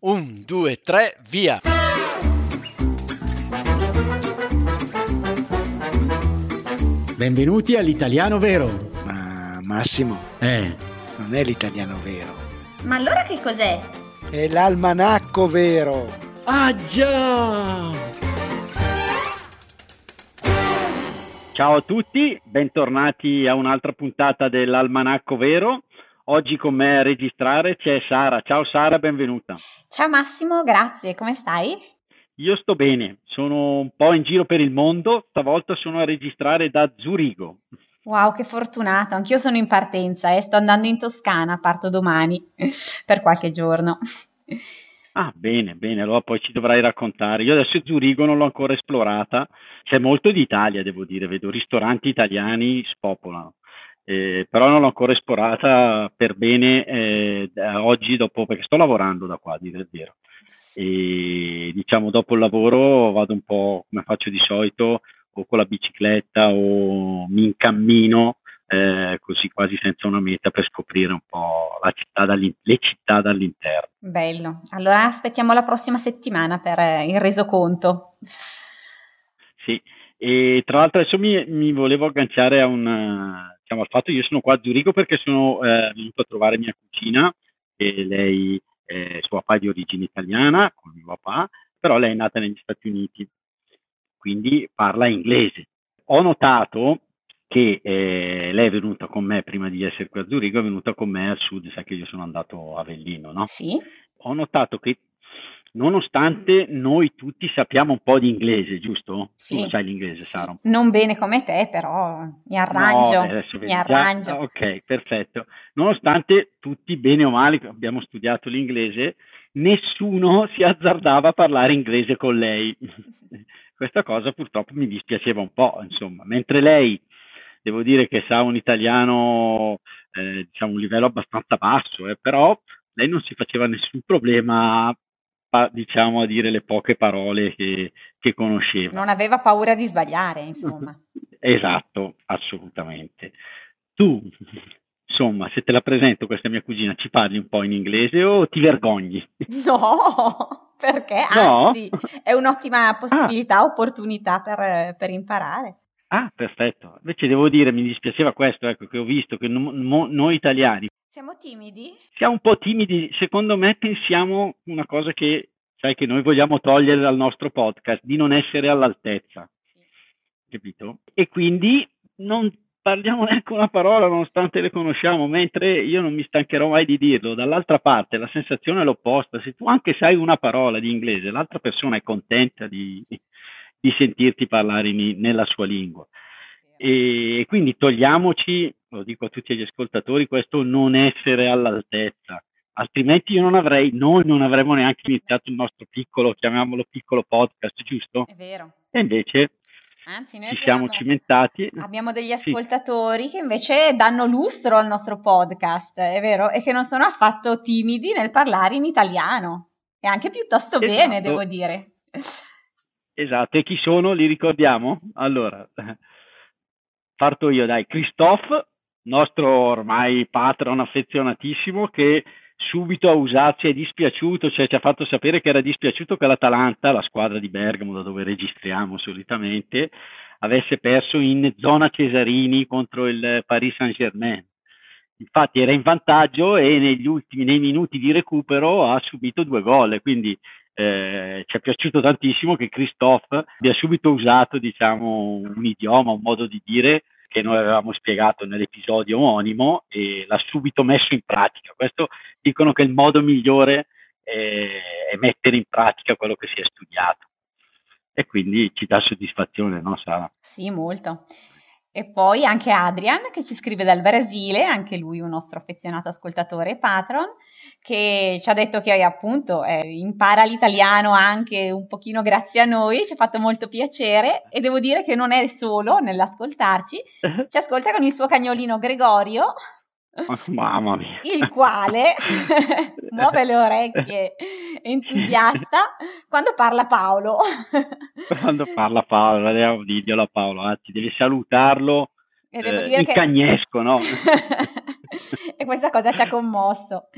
Un, due, tre, via! Benvenuti all'italiano vero. Ma Massimo, Eh, non è l'italiano vero, Ma allora che cos'è? è l'almanacco vero. ah già! Ciao a tutti, bentornati a un'altra puntata dell'Almanacco Vero. Oggi con me a registrare c'è Sara. Ciao Sara, benvenuta. Ciao Massimo, grazie, come stai? Io sto bene, sono un po' in giro per il mondo, stavolta sono a registrare da Zurigo. Wow, che fortunato, anch'io sono in partenza e sto andando in Toscana, parto domani per qualche giorno. Ah, bene, bene, allora poi ci dovrai raccontare. Io adesso Zurigo non l'ho ancora esplorata, c'è molto di Italia, devo dire, vedo ristoranti italiani spopolano. Eh, però non l'ho ancora esplorata per bene eh, oggi dopo perché sto lavorando da qua, a dire il vero. E diciamo dopo il lavoro vado un po' come faccio di solito, o con la bicicletta o mi incammino eh, così quasi senza una meta per scoprire un po' la città le città dall'interno. Bello, allora aspettiamo la prossima settimana per eh, il resoconto. Sì, e tra l'altro adesso mi, mi volevo agganciare a un, eh, diciamo, al fatto io sono qua a Zurigo perché sono eh, venuto a trovare mia cugina e lei, eh, suo papà è di origine italiana, come mio papà, però lei è nata negli Stati Uniti, quindi parla inglese. Ho notato che eh, lei è venuta con me prima di essere qui a Zurigo, è venuta con me al sud, sai che io sono andato a Avellino, no? Sì? Ho notato che nonostante noi tutti sappiamo un po' di inglese, giusto? Sì. Tu sai l'inglese, Sara? Non bene come te, però mi arrangio, No, beh, mi arrangio. ok, perfetto. Nonostante tutti, bene o male, abbiamo studiato l'inglese, nessuno si azzardava a parlare inglese con lei. Questa cosa purtroppo mi dispiaceva un po', insomma, mentre lei, devo dire che sa un italiano, eh, diciamo, un livello abbastanza basso, eh, però lei non si faceva nessun problema, a, diciamo, a dire le poche parole che, che conosceva. Non aveva paura di sbagliare, insomma. Esatto, assolutamente. Tu, insomma, se te la presento questa mia cugina, ci parli un po' in inglese o ti vergogni? No, perché? No? Anzi, è un'ottima possibilità, opportunità per, per imparare. Ah, perfetto. Invece devo dire, mi dispiaceva questo, ecco, che ho visto che no- mo- noi italiani Siamo timidi? siamo un po' timidi, secondo me pensiamo una cosa che, sai, che noi vogliamo togliere dal nostro podcast, di non essere all'altezza, capito? E quindi non parliamo neanche una parola nonostante le conosciamo, mentre io non mi stancherò mai di dirlo. Dall'altra parte la sensazione è l'opposta, se tu anche sai una parola di inglese, l'altra persona è contenta di, di sentirti parlare in- nella sua lingua. E quindi togliamoci, lo dico a tutti gli ascoltatori, questo non essere all'altezza, altrimenti io non avrei, noi non avremmo neanche iniziato il nostro piccolo, chiamiamolo piccolo podcast, giusto? È vero. E invece Anzi, noi ci siamo abbiamo, cimentati. abbiamo degli Sì. ascoltatori che invece danno lustro al nostro podcast, è vero? E che non sono affatto timidi nel parlare in italiano. E anche piuttosto bene, Esatto. devo dire. Esatto, e chi sono? Li ricordiamo? Allora, parto io, dai, Christophe, nostro ormai patron affezionatissimo, che subito ha usato, ci è dispiaciuto, cioè ci ha fatto sapere che era dispiaciuto che l'Atalanta, la squadra di Bergamo, da dove registriamo solitamente, avesse perso in zona Cesarini contro il Paris Saint-Germain. Infatti era in vantaggio e negli ultimi nei minuti di recupero ha subito due gol, quindi eh, ci è piaciuto tantissimo che Christophe abbia subito usato diciamo, un idioma, un modo di dire che noi avevamo spiegato nell'episodio omonimo e l'ha subito messo in pratica. Questo dicono che il modo migliore è, è mettere in pratica quello che si è studiato. E quindi ci dà soddisfazione, no Sara? Sì, molto. E poi anche Adrian che ci scrive dal Brasile, anche lui un nostro affezionato ascoltatore e patron, che ci ha detto che appunto eh, impara l'italiano anche un pochino grazie a noi, ci ha fatto molto piacere. E devo dire che non è solo nell'ascoltarci, ci ascolta con il suo cagnolino Gregorio, Mamma mia. il quale muove le orecchie entusiasta quando parla Paolo. Quando parla Paolo, vediamo dirglielo a Paolo, anzi devi salutarlo E devo eh, dire in che... cagnesco, no? e questa cosa ci ha commosso.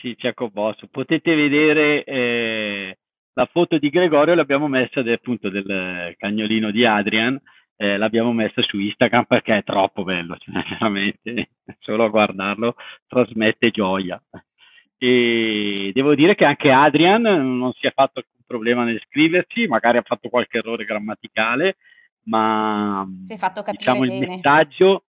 sì, Giacobosso. Potete vedere eh, la foto di Gregorio, l'abbiamo messa del, appunto del cagnolino di Adrian, eh, l'abbiamo messa su Instagram perché è troppo bello, cioè, veramente, solo a guardarlo trasmette gioia. E devo dire che anche Adrian non si è fatto alcun problema nel scriverci, magari ha fatto qualche errore grammaticale, ma si è fatto capire diciamo, il messaggio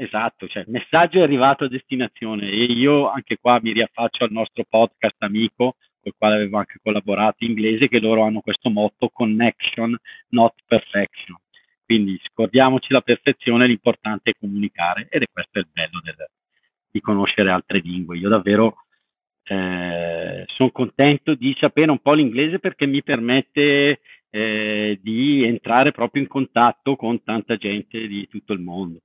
Esatto, cioè il messaggio è arrivato a destinazione e io anche qua mi riaffaccio al nostro podcast amico col quale avevo anche collaborato in inglese che loro hanno questo motto connection not perfection. Quindi scordiamoci la perfezione, l'importante è comunicare ed è questo il bello del, di conoscere altre lingue. Io davvero eh, sono contento di sapere un po' l'inglese perché mi permette eh, di entrare proprio in contatto con tanta gente di tutto il mondo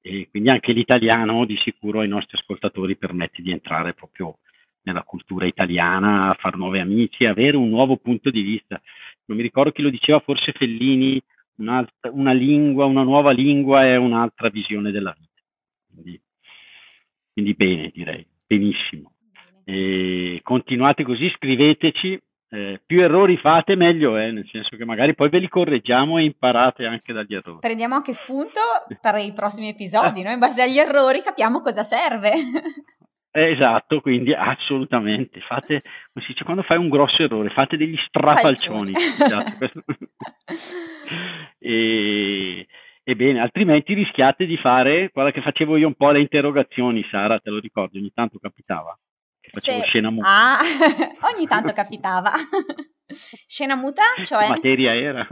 e quindi anche l'italiano di sicuro ai nostri ascoltatori permette di entrare proprio nella cultura italiana, fare nuovi amici, avere un nuovo punto di vista. Non mi ricordo chi lo diceva, forse Fellini, una lingua, una nuova lingua è un'altra visione della vita. Quindi, quindi bene, direi, benissimo. E continuate così, scriveteci eh, più errori fate meglio è, nel senso che magari poi ve li correggiamo e imparate anche dagli errori. Prendiamo anche spunto per i prossimi episodi, noi in base agli errori capiamo cosa serve. Eh, esatto, quindi assolutamente, fate, come si dice, quando fai un grosso errore, fate degli strafalcioni. esatto. e, Ebbene, altrimenti rischiate di fare quella che facevo io un po' le interrogazioni, Sara, te lo ricordi, ogni tanto capitava facevo Se... scena muta. Ah, ogni tanto capitava. scena muta, cioè... Che materia era?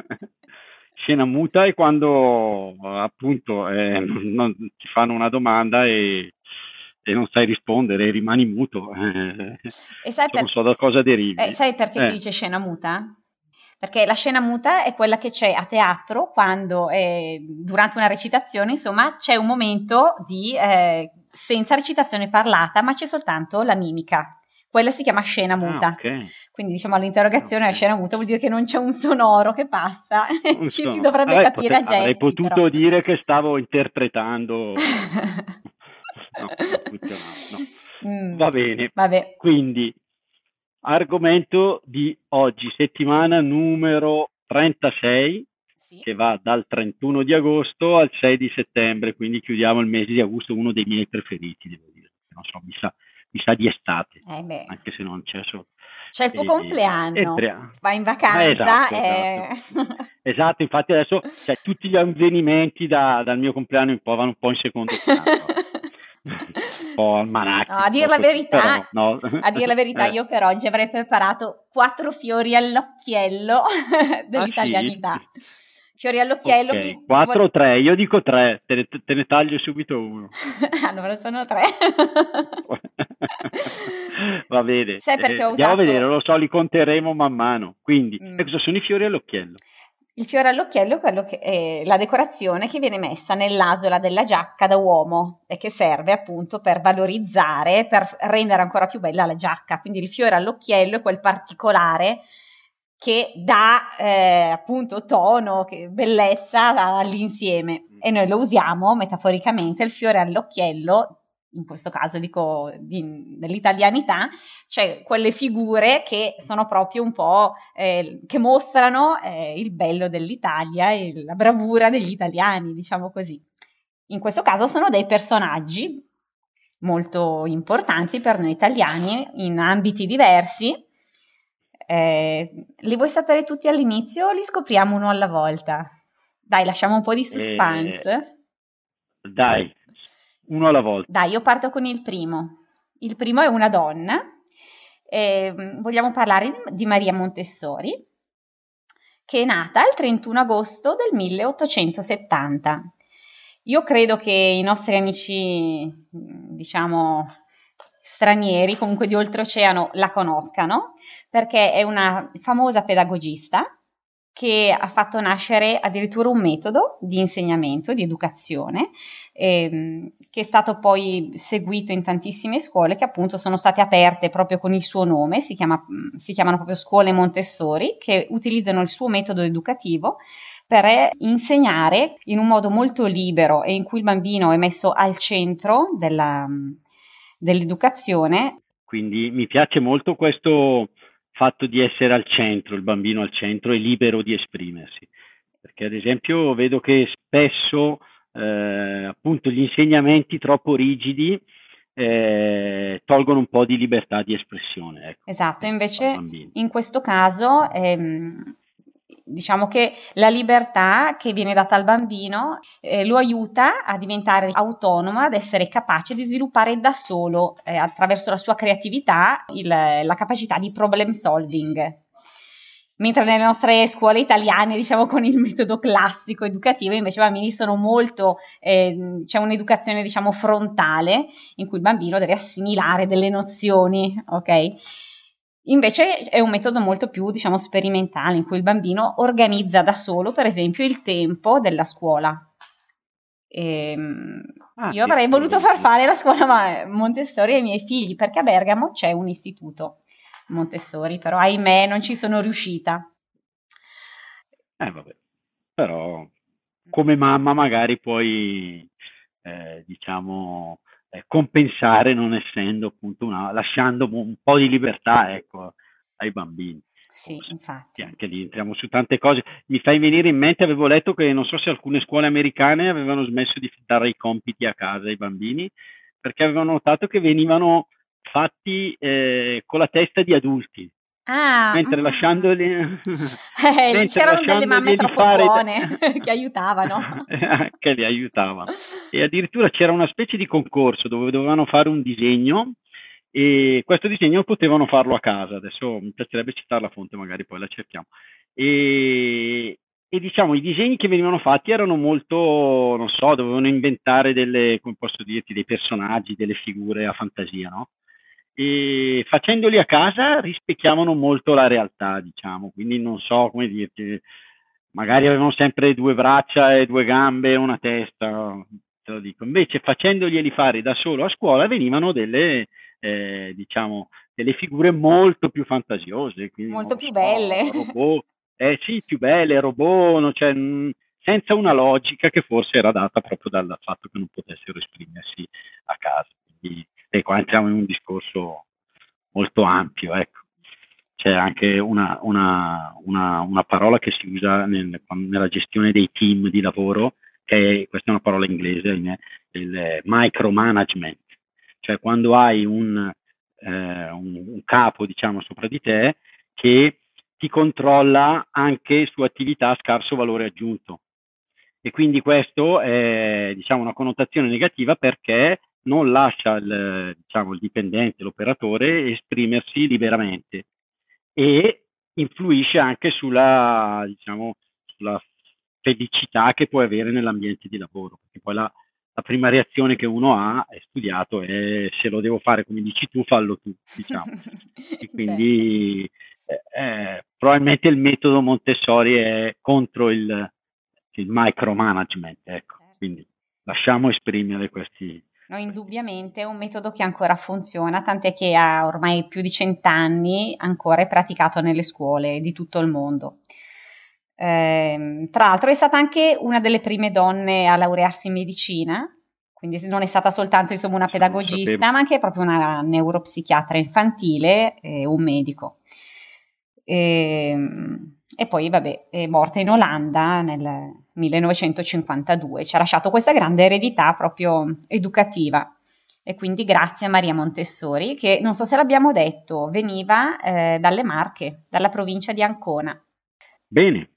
scena muta è quando appunto eh, non, ti fanno una domanda e, e, non sai rispondere, rimani muto. Eh, e sai per... Non so da cosa derivi. Eh, sai perché si dice scena muta? Perché la scena muta è quella che c'è a teatro quando eh, durante una recitazione, insomma, c'è un momento di eh, senza recitazione parlata, ma c'è soltanto la mimica. Quella si chiama scena ah, muta. Ah, okay. Quindi diciamo all'interrogazione okay. la scena muta vuol dire che non c'è un sonoro che passa, ci si dovrebbe Vabbè, capire pote- a gesti. Avrei potuto però. dire che stavo interpretando. no, no. Mm. Va bene. Vabbè. Quindi, argomento di oggi, settimana numero 36 sì. che va dal 31 di agosto al 6 di settembre, quindi chiudiamo il mese di agosto, uno dei miei preferiti, devo dire. Non so, mi sa, mi sa di estate, eh anche se non c'è solo. C'è il tuo e, compleanno, e vai in vacanza. Eh, esatto, esatto. esatto, infatti adesso cioè, tutti gli avvenimenti da, dal mio compleanno in poi vanno un po' in secondo piano. po' almanacchi. No, a dire la verità, no. a dire la verità io per oggi avrei preparato quattro fiori all'occhiello dell'italianità. Ah, sì? fiori all'occhiello. Okay. Mi... 4 o 3? Io dico 3, te ne, te ne taglio subito uno. allora sono 3. Va bene. Sai perché eh, ho usato... Andiamo a vedere, lo so, li conteremo man mano. Quindi, mm. cosa sono i fiori all'occhiello? Il fiore all'occhiello che è la decorazione che viene messa nell'asola della giacca da uomo e che serve appunto per valorizzare, per rendere ancora più bella la giacca. Quindi il fiore all'occhiello è quel particolare che dà eh, appunto tono, che, bellezza all'insieme mm. e noi lo usiamo metaforicamente il fiore all'occhiello in questo caso dico di, dell'italianità, cioè quelle figure che sono proprio un po' eh, che mostrano eh, il bello dell'Italia e la bravura degli italiani, diciamo così. In questo caso sono dei personaggi molto importanti per noi italiani in ambiti diversi eh, li vuoi sapere tutti all'inizio o li scopriamo uno alla volta? Dai, lasciamo un po' di suspense. Eh, dai, uno alla volta. Dai, io parto con il primo. Il primo è una donna. Eh, vogliamo parlare di Maria Montessori, che è nata il 31 agosto del 1870. Io credo che i nostri amici, diciamo, stranieri, comunque di oltreoceano, la conoscano, perché è una famosa pedagogista che ha fatto nascere addirittura un metodo di insegnamento, di educazione, ehm, che è stato poi seguito in tantissime scuole che appunto sono state aperte proprio con il suo nome, si, chiama, si chiamano proprio scuole Montessori, che utilizzano il suo metodo educativo per insegnare in un modo molto libero e in cui il bambino è messo al centro della, dell'educazione. Quindi mi piace molto questo fatto di essere al centro, il bambino al centro e libero di esprimersi. Perché ad esempio vedo che spesso eh, appunto gli insegnamenti troppo rigidi eh, tolgono un po' di libertà di espressione. Ecco, esatto, invece in questo caso ehm, diciamo che la libertà che viene data al bambino eh, lo aiuta a diventare autonomo, ad essere capace di sviluppare da solo, eh, attraverso la sua creatività, il, la capacità di problem solving. Mentre nelle nostre scuole italiane, diciamo con il metodo classico educativo, invece i bambini sono molto, eh, c'è un'educazione diciamo frontale in cui il bambino deve assimilare delle nozioni, ok? Invece è un metodo molto più, diciamo, sperimentale, in cui il bambino organizza da solo, per esempio, il tempo della scuola. E, ehm, ah, io avrei voluto far fare la scuola Montessori ai miei figli, perché a Bergamo c'è un istituto Montessori, però ahimè non ci sono riuscita. Eh vabbè, però come mamma magari puoi, eh, diciamo, compensare non essendo appunto una, lasciando un po' di libertà ecco, ai bambini. Sì, infatti. Anche lì entriamo su tante cose. Mi fai venire in mente, avevo letto che non so se alcune scuole americane avevano smesso di dare i compiti a casa ai bambini perché avevano notato che venivano fatti eh, con la testa di adulti. Ah, mentre lasciandoli eh, mentre c'erano delle mamme troppo fare... buone che aiutavano. Che li aiutavano e addirittura c'era una specie di concorso dove dovevano fare un disegno e questo disegno potevano farlo a casa. Adesso mi piacerebbe citare la fonte magari poi la cerchiamo. E, e diciamo i disegni che venivano fatti erano molto non so dovevano inventare delle come posso dirti dei personaggi delle figure a fantasia no e facendoli a casa rispecchiavano molto la realtà, diciamo, quindi non so come dirti, magari avevano sempre due braccia e due gambe e una testa, te lo dico. Invece facendoglieli fare da solo a scuola venivano delle, eh, diciamo, delle figure molto più fantasiose. molto più so, belle. Robot, eh sì, più belle, robot, cioè, senza una logica che forse era data proprio dal fatto che non potessero esprimersi a casa. Quindi, e qua entriamo in un discorso molto ampio, ecco. C'è anche una, una, una, una parola che si usa nel, nella gestione dei team di lavoro, che è, questa è una parola inglese, il micromanagement, cioè quando hai un, eh, un, un capo, diciamo, sopra di te che ti controlla anche su attività a scarso valore aggiunto. E quindi questo è diciamo, una connotazione negativa perché non lascia il, diciamo, il dipendente, l'operatore, esprimersi liberamente e influisce anche sulla, diciamo, sulla felicità che puoi avere nell'ambiente di lavoro, perché poi la, la prima reazione che uno ha è studiato è se lo devo fare come dici tu, fallo tu, diciamo. e quindi certo. eh, eh, probabilmente il metodo Montessori è contro il, il micromanagement, ecco. Certo. quindi lasciamo esprimere questi, No, indubbiamente è un metodo che ancora funziona, tant'è che ha ormai più di cent'anni ancora è praticato nelle scuole di tutto il mondo. Eh, tra l'altro è stata anche una delle prime donne a laurearsi in medicina, quindi non è stata soltanto insomma, una pedagogista, ma anche proprio una neuropsichiatra infantile e un medico. E, ehm, e poi, vabbè, è morta in Olanda nel 1952. Ci ha lasciato questa grande eredità proprio educativa. E quindi grazie a Maria Montessori, che non so se l'abbiamo detto, veniva eh, dalle Marche, dalla provincia di Ancona. Bene,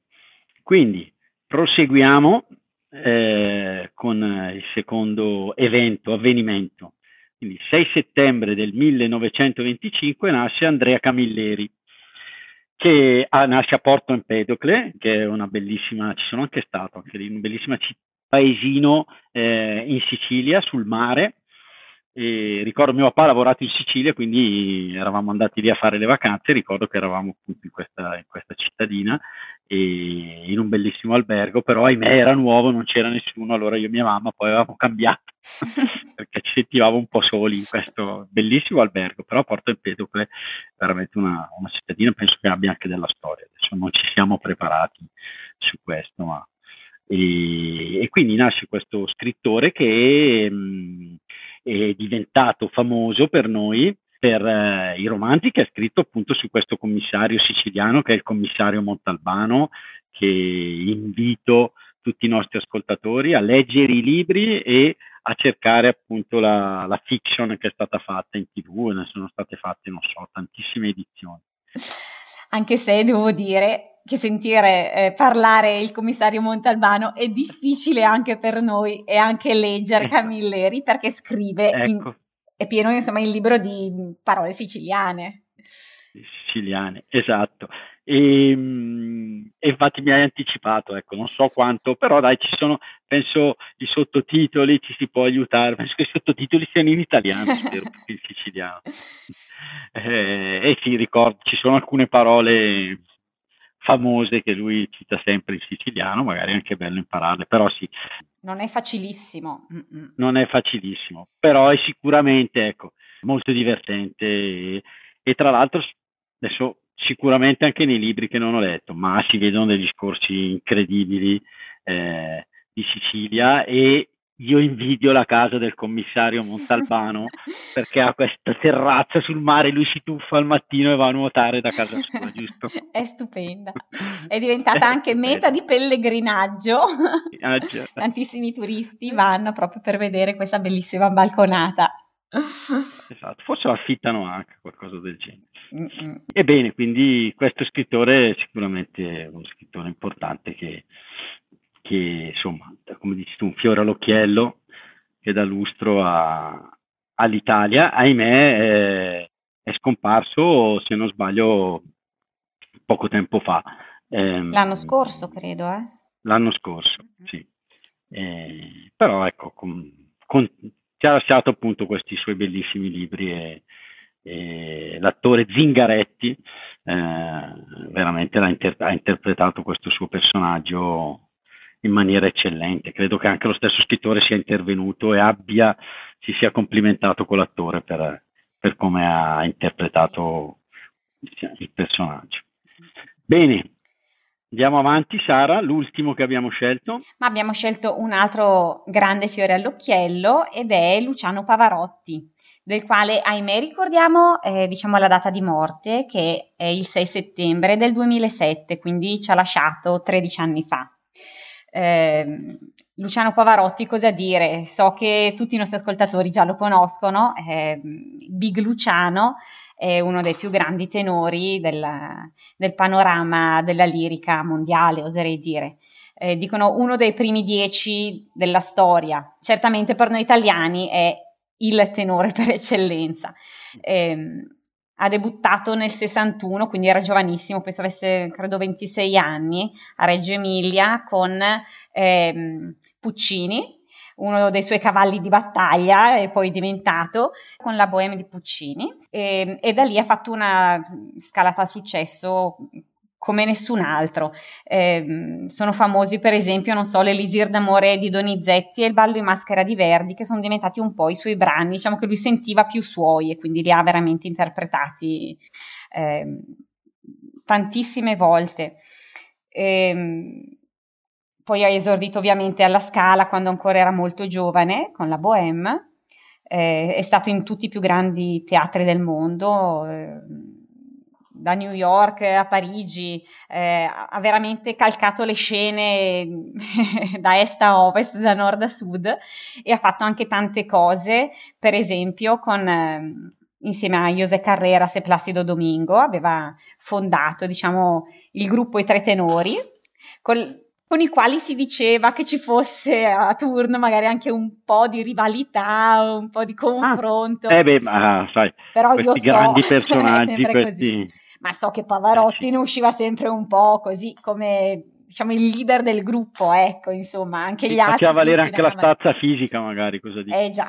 quindi proseguiamo eh, con il secondo evento, avvenimento. Quindi 6 settembre del 1925 nasce Andrea Camilleri che ah, nasce a Porto Empedocle, che è una bellissima, ci sono anche stato, anche lì, un bellissimo paesino eh, in Sicilia, sul mare. E ricordo mio papà ha lavorato in Sicilia, quindi eravamo andati lì a fare le vacanze. Ricordo che eravamo appunto in questa, in questa cittadina e in un bellissimo albergo, però ahimè era nuovo, non c'era nessuno, allora io e mia mamma poi avevamo cambiato perché ci sentivamo un po' soli in questo bellissimo albergo, però Porto Empedocle è veramente una, una cittadina, penso che abbia anche della storia, adesso non ci siamo preparati su questo, ma e, e quindi nasce questo scrittore che mh, è diventato famoso per noi per eh, i romanzi che ha scritto appunto su questo commissario siciliano che è il commissario Montalbano che invito tutti i nostri ascoltatori a leggere i libri e a cercare appunto la, la fiction che è stata fatta in tv, ne sono state fatte, non so, tantissime edizioni. Anche se devo dire che sentire eh, parlare il commissario Montalbano è difficile anche per noi e anche leggere ecco. Camilleri perché scrive, ecco. in, è pieno insomma il libro di parole siciliane. Siciliane, esatto. E, ehm, e, infatti mi hai anticipato, ecco, non so quanto, però dai, ci sono, penso, i sottotitoli, ci si può aiutare, penso che i sottotitoli siano in italiano, spero, in siciliano. Eh, e sì, ricordo, ci sono alcune parole famose che lui cita sempre in siciliano, magari è anche bello impararle, però sì. Non è facilissimo. Mm-mm. Non è facilissimo, però è sicuramente, ecco, molto divertente e, e tra l'altro adesso sicuramente anche nei libri che non ho letto, ma si vedono degli scorsi incredibili eh, di Sicilia e io invidio la casa del commissario Montalbano perché ha questa terrazza sul mare, lui si tuffa al mattino e va a nuotare da casa sua, giusto? È stupenda. È diventata anche meta di pellegrinaggio. Ah, Tantissimi turisti vanno proprio per vedere questa bellissima balconata. Esatto, forse lo affittano anche qualcosa del genere. Mm-mm. Ebbene, quindi questo scrittore è sicuramente uno scrittore importante che, che insomma, come dici tu, un fiore all'occhiello che dà lustro a, all'Italia. Ahimè, è, è, scomparso, se non sbaglio, poco tempo fa. Eh, l'anno scorso, credo, eh? L'anno scorso, sì. Eh, però ecco, con, con, ci ha lasciato appunto questi suoi bellissimi libri e, e l'attore Zingaretti eh, veramente inter- ha interpretato questo suo personaggio in maniera eccellente. Credo che anche lo stesso scrittore sia intervenuto e abbia, si sia complimentato con l'attore per, per come ha interpretato il personaggio. Bene, Andiamo avanti, Sara, l'ultimo che abbiamo scelto. Ma abbiamo scelto un altro grande fiore all'occhiello ed è Luciano Pavarotti, del quale, ahimè, ricordiamo eh, diciamo la data di morte, che è il 6 settembre del 2007, quindi ci ha lasciato 13 anni fa. Eh, Luciano Pavarotti, cosa dire? So che tutti i nostri ascoltatori già lo conoscono, eh, Big Luciano è uno dei più grandi tenori del, del panorama della lirica mondiale, oserei dire. Eh, dicono uno dei primi dieci della storia. Certamente per noi italiani è il tenore per eccellenza. Eh, ha debuttato nel 61, quindi era giovanissimo, penso avesse credo 26 anni, a Reggio Emilia con eh, Puccini, uno dei suoi cavalli di battaglia e poi diventato con la Bohème di Puccini e, e da lì ha fatto una scalata a successo come nessun altro. Eh, sono famosi per esempio, non so, l'Elisir d'amore di Donizetti e il ballo in maschera di Verdi, che sono diventati un po' i suoi brani, diciamo che lui sentiva più suoi e quindi li ha veramente interpretati eh, tantissime volte. Eh, poi ha esordito ovviamente alla Scala quando ancora era molto giovane con la Bohème, eh, è stato in tutti i più grandi teatri del mondo, eh, da New York a Parigi, eh, ha veramente calcato le scene da est a ovest, da nord a sud e ha fatto anche tante cose, per esempio con ehm, insieme a José Carreras e Placido Domingo, aveva fondato diciamo, il gruppo I Tre Tenori, col, con i quali si diceva che ci fosse a turno magari anche un po' di rivalità, un po' di confronto. Ah, eh beh, ma sai, Però io so, grandi personaggi, questi... ma so che Pavarotti eh, ne usciva sempre un po' così come diciamo il leader del gruppo, ecco, insomma, anche gli altri. Faceva valere anche la stazza fisica, magari, cosa dici? Eh già.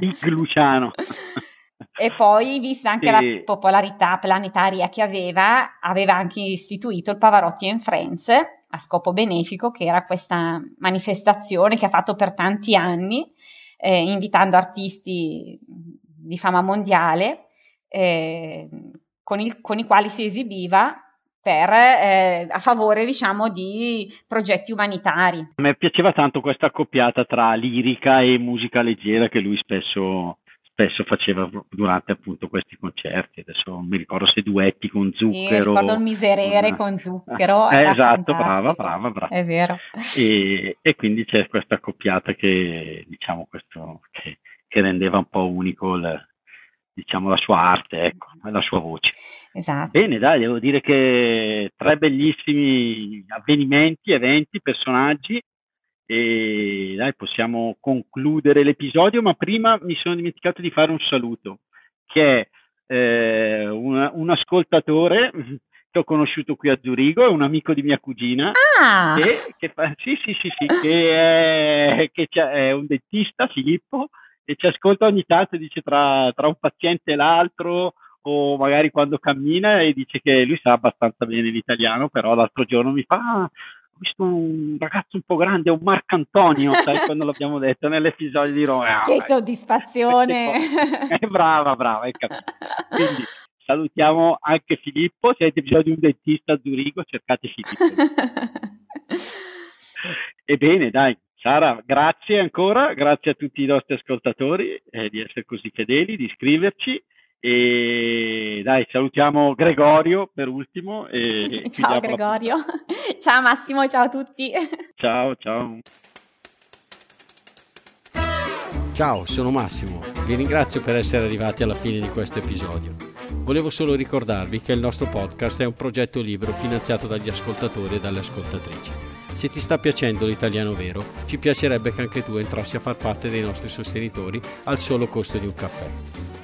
Il Luciano. E poi, vista anche sì. la popolarità planetaria che aveva, aveva anche istituito il Pavarotti in Friends, a scopo benefico, che era questa manifestazione che ha fatto per tanti anni, eh, invitando artisti di fama mondiale, eh, con, il, con, i quali si esibiva per, eh, a favore diciamo, di progetti umanitari. A me piaceva tanto questa accoppiata tra lirica e musica leggera che lui spesso spesso faceva durante appunto questi concerti. Adesso mi ricordo se duetti con Zucchero. Sì, ricordo il miserere una... con Zucchero. Eh, esatto, brava, brava, brava. È vero. E, e, quindi c'è questa accoppiata che, diciamo, questo, che, che rendeva un po' unico il, diciamo, la sua arte, ecco, la sua voce. Esatto. Bene, dai, devo dire che tre bellissimi avvenimenti, eventi, personaggi e dai, possiamo concludere l'episodio, ma prima mi sono dimenticato di fare un saluto, che è eh, un, un, ascoltatore che ho conosciuto qui a Zurigo, è un amico di mia cugina, ah. che, che fa, sì, sì, sì, sì, che, è, che è un dentista, Filippo, e ci ascolta ogni tanto, dice tra, tra un paziente e l'altro, o magari quando cammina e dice che lui sa abbastanza bene l'italiano, però l'altro giorno mi fa, ah, ho visto un ragazzo un po' grande, un Marcantonio, sai quando l'abbiamo detto nell'episodio di Roma. che soddisfazione! Eh, brava, brava, hai capito. Quindi salutiamo anche Filippo, se avete bisogno di un dentista a Zurigo cercate Filippo. Ebbene, dai, Sara, grazie ancora, grazie a tutti i nostri ascoltatori eh, di essere così fedeli, di iscriverci e dai, salutiamo Gregorio per ultimo. E ciao Gregorio, ciao Massimo, ciao a tutti. Ciao, ciao. Ciao, sono Massimo. Vi ringrazio per essere arrivati alla fine di questo episodio. Volevo solo ricordarvi che il nostro podcast è un progetto libero finanziato dagli ascoltatori e dalle ascoltatrici. Se ti sta piacendo l'italiano vero, ci piacerebbe che anche tu entrassi a far parte dei nostri sostenitori al solo costo di un caffè.